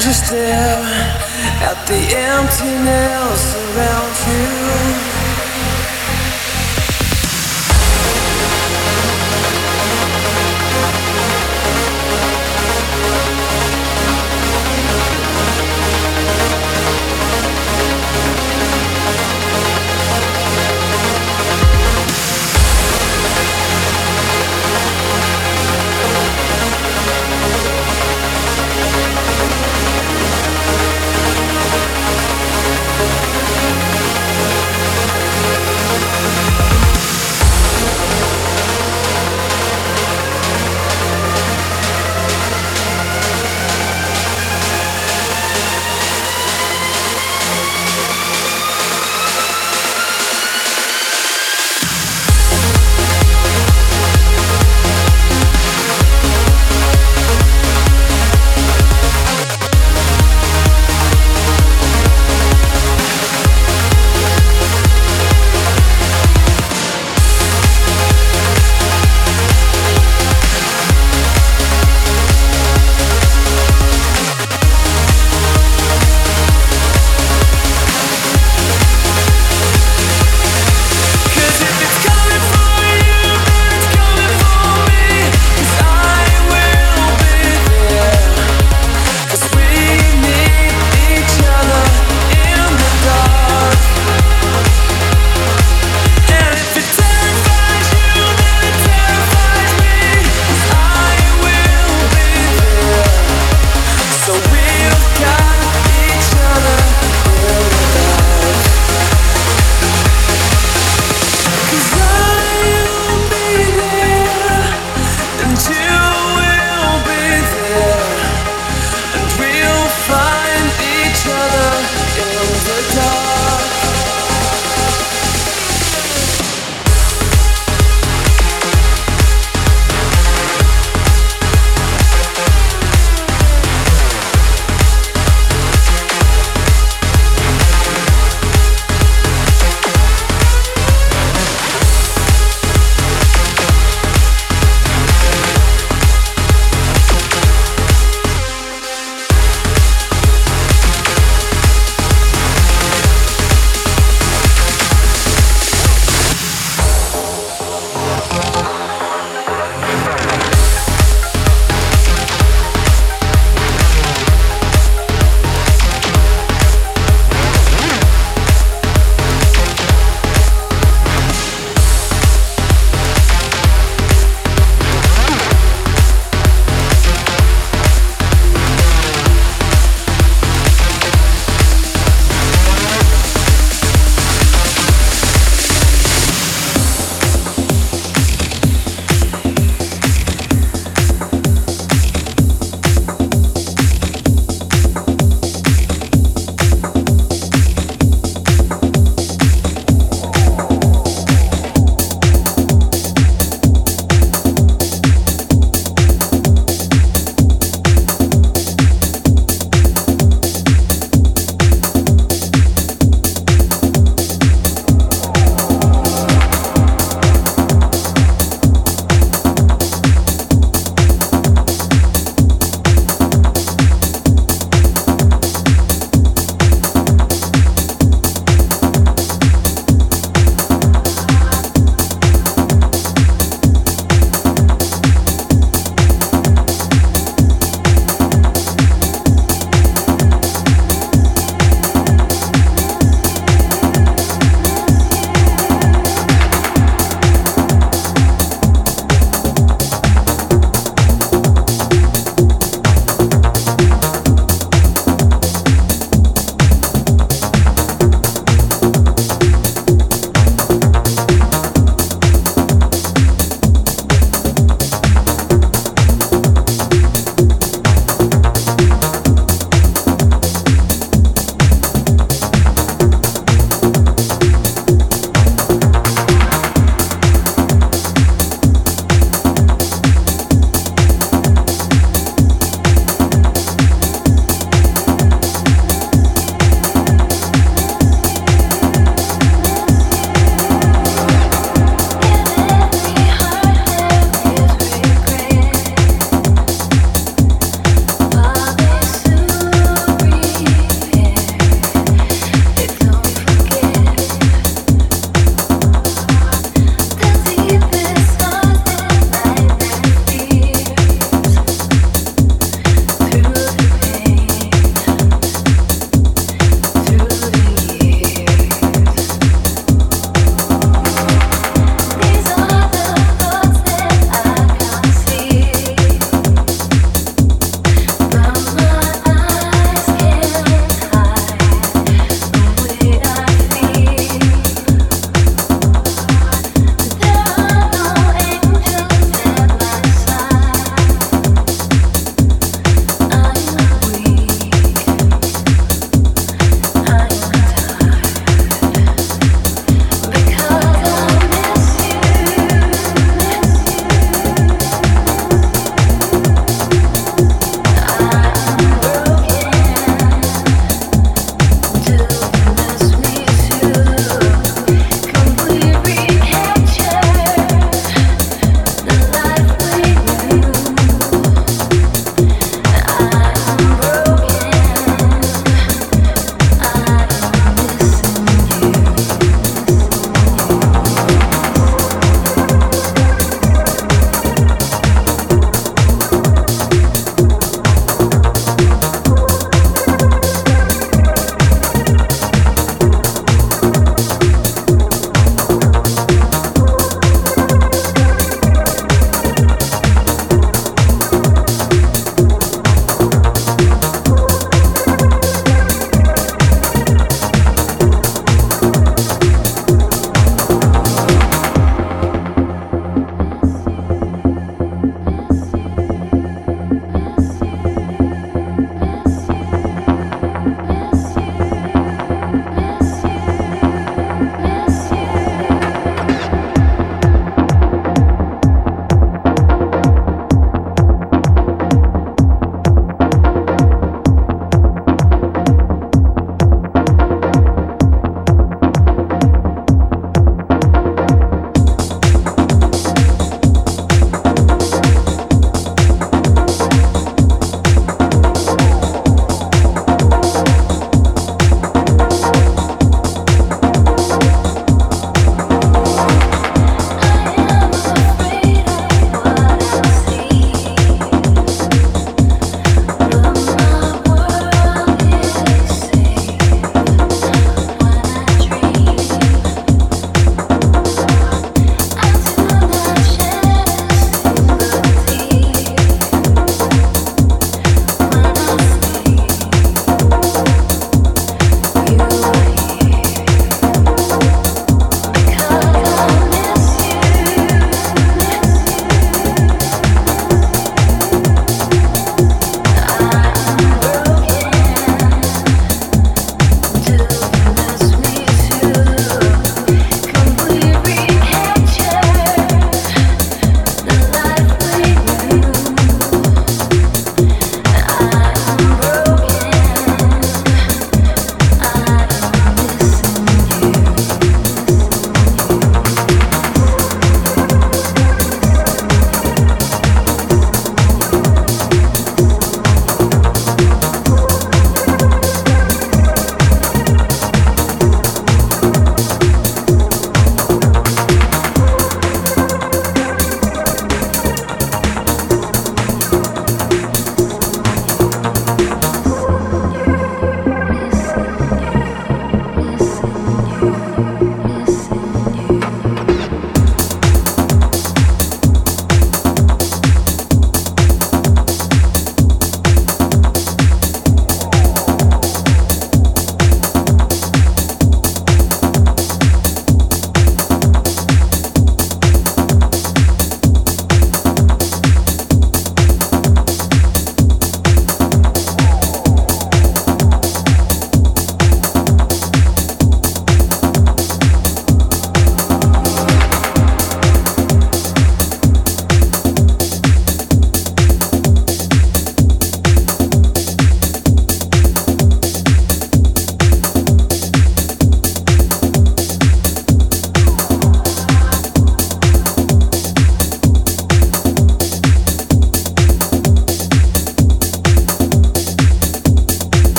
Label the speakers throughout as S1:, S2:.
S1: just stare at the emptiness around you.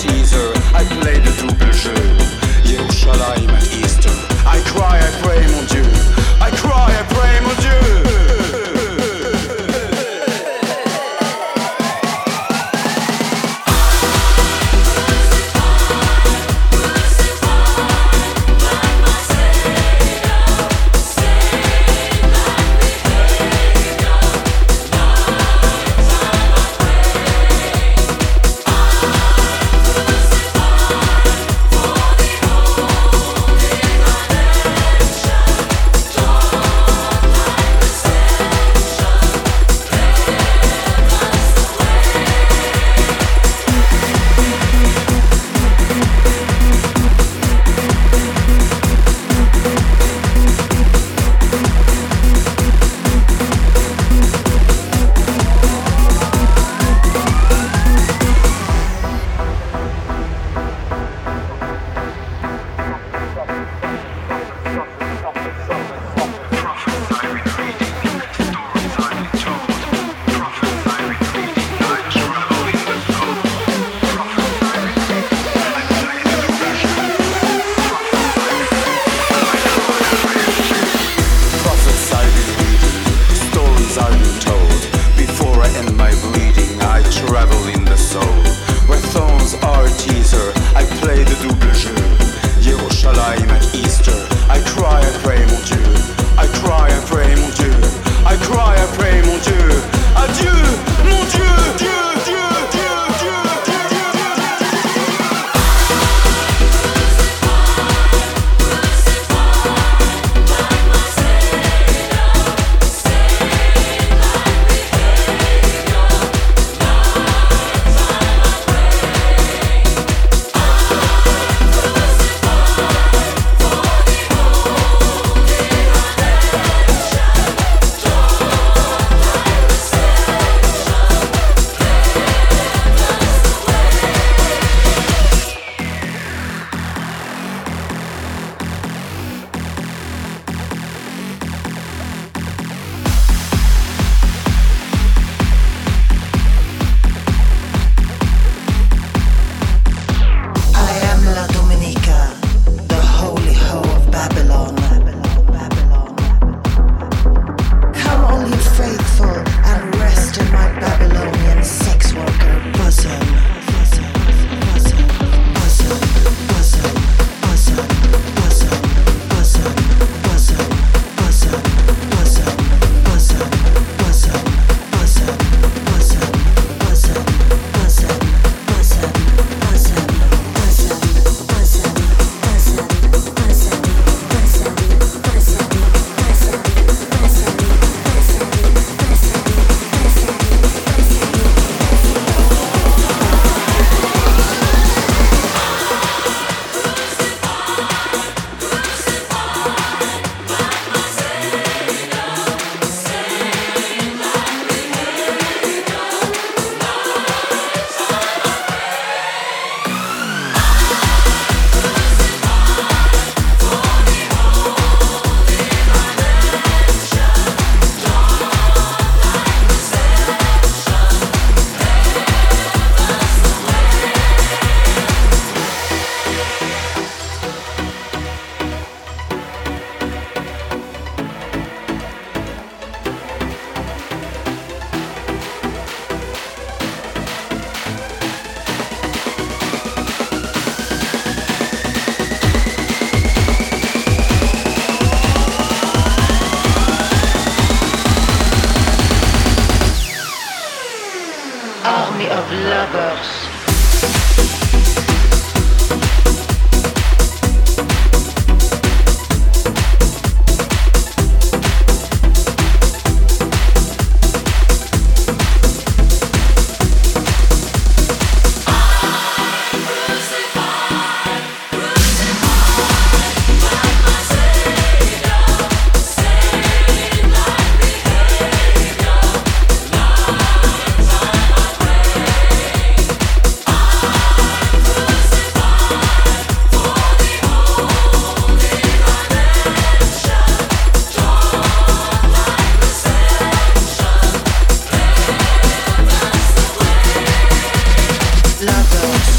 S1: teaser.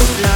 S1: love.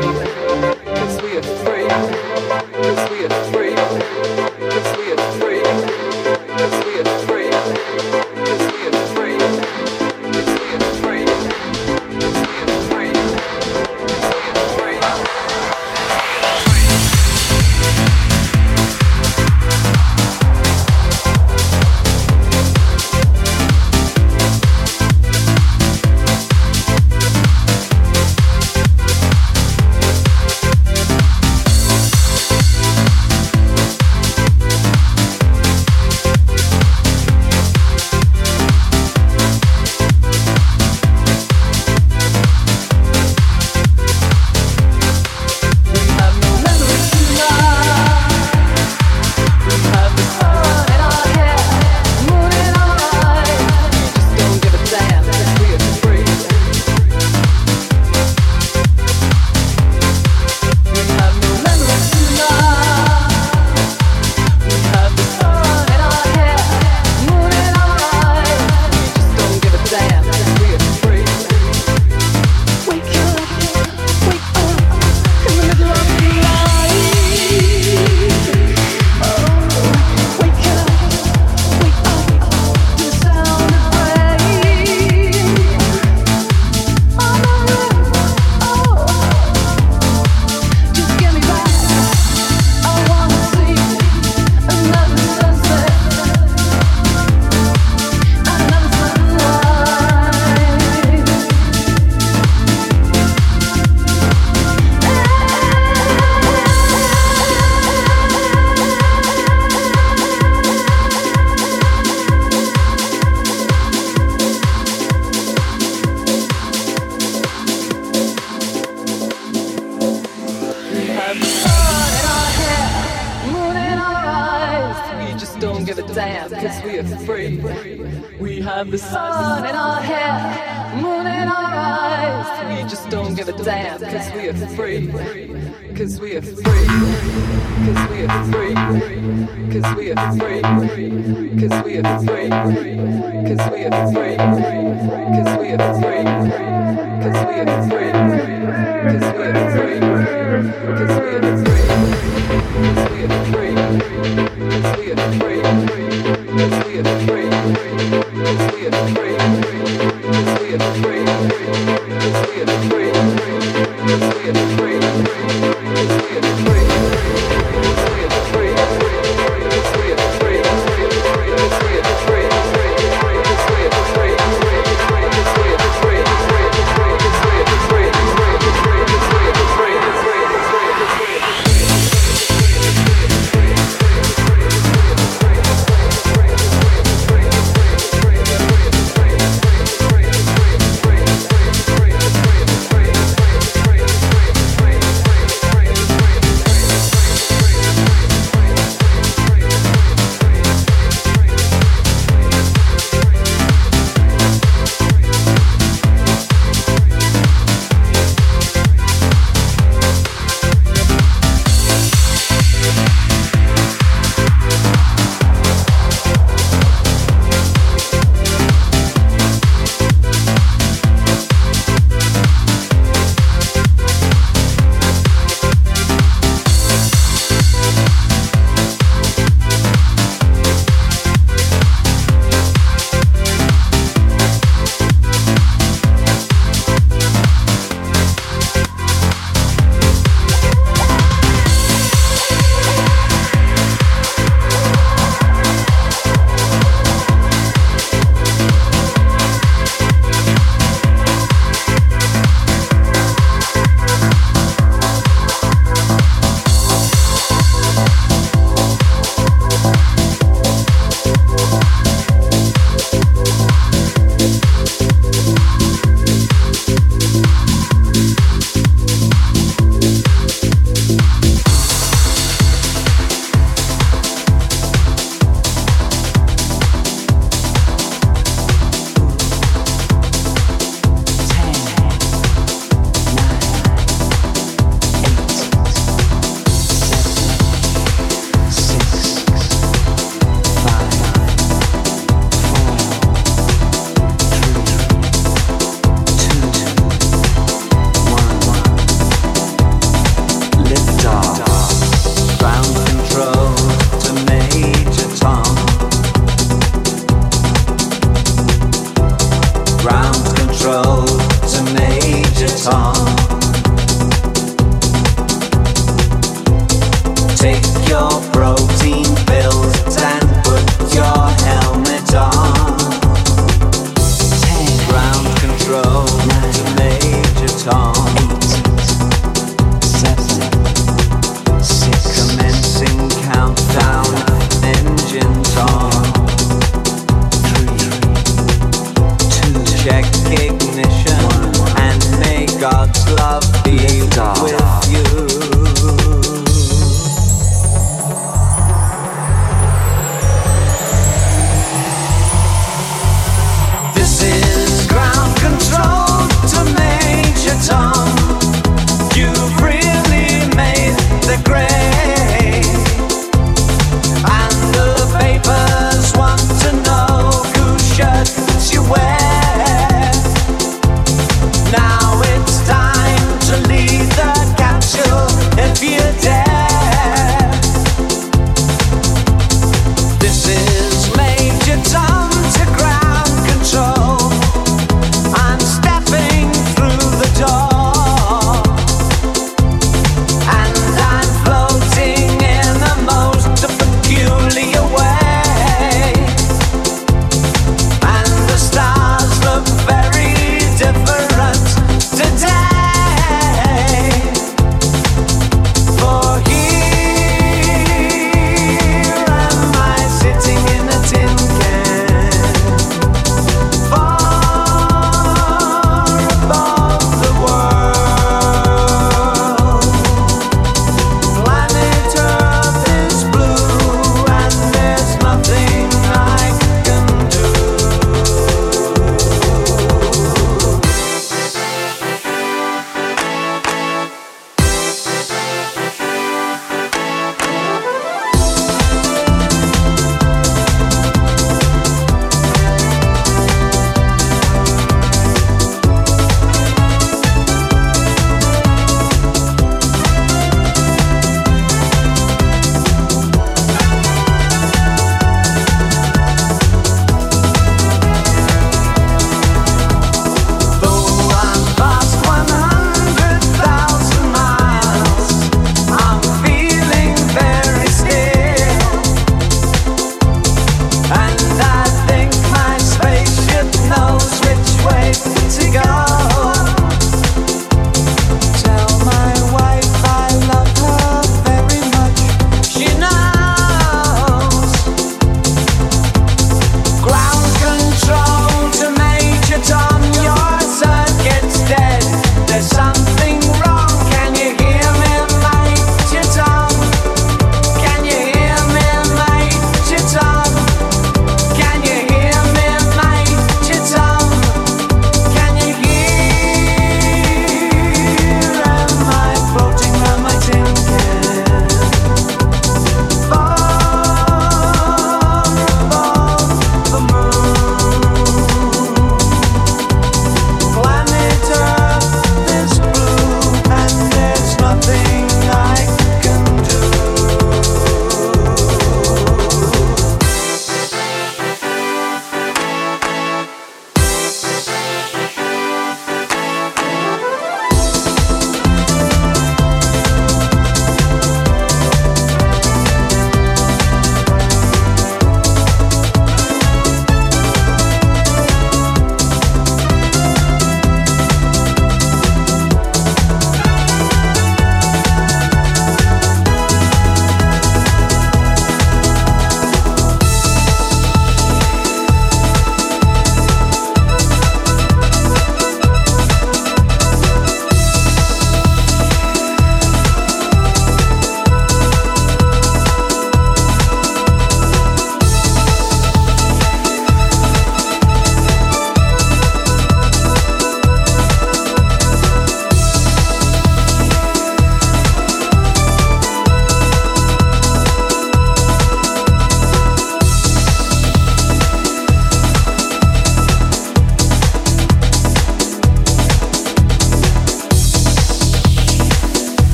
S1: Thank you. Cause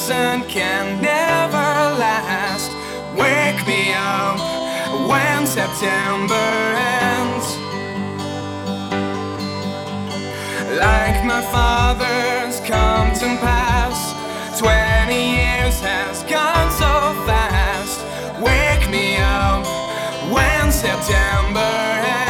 S2: innocent can never last. Wake me up when September ends. Like my father's come to pass, 20 years has gone so fast. Wake me up when September ends.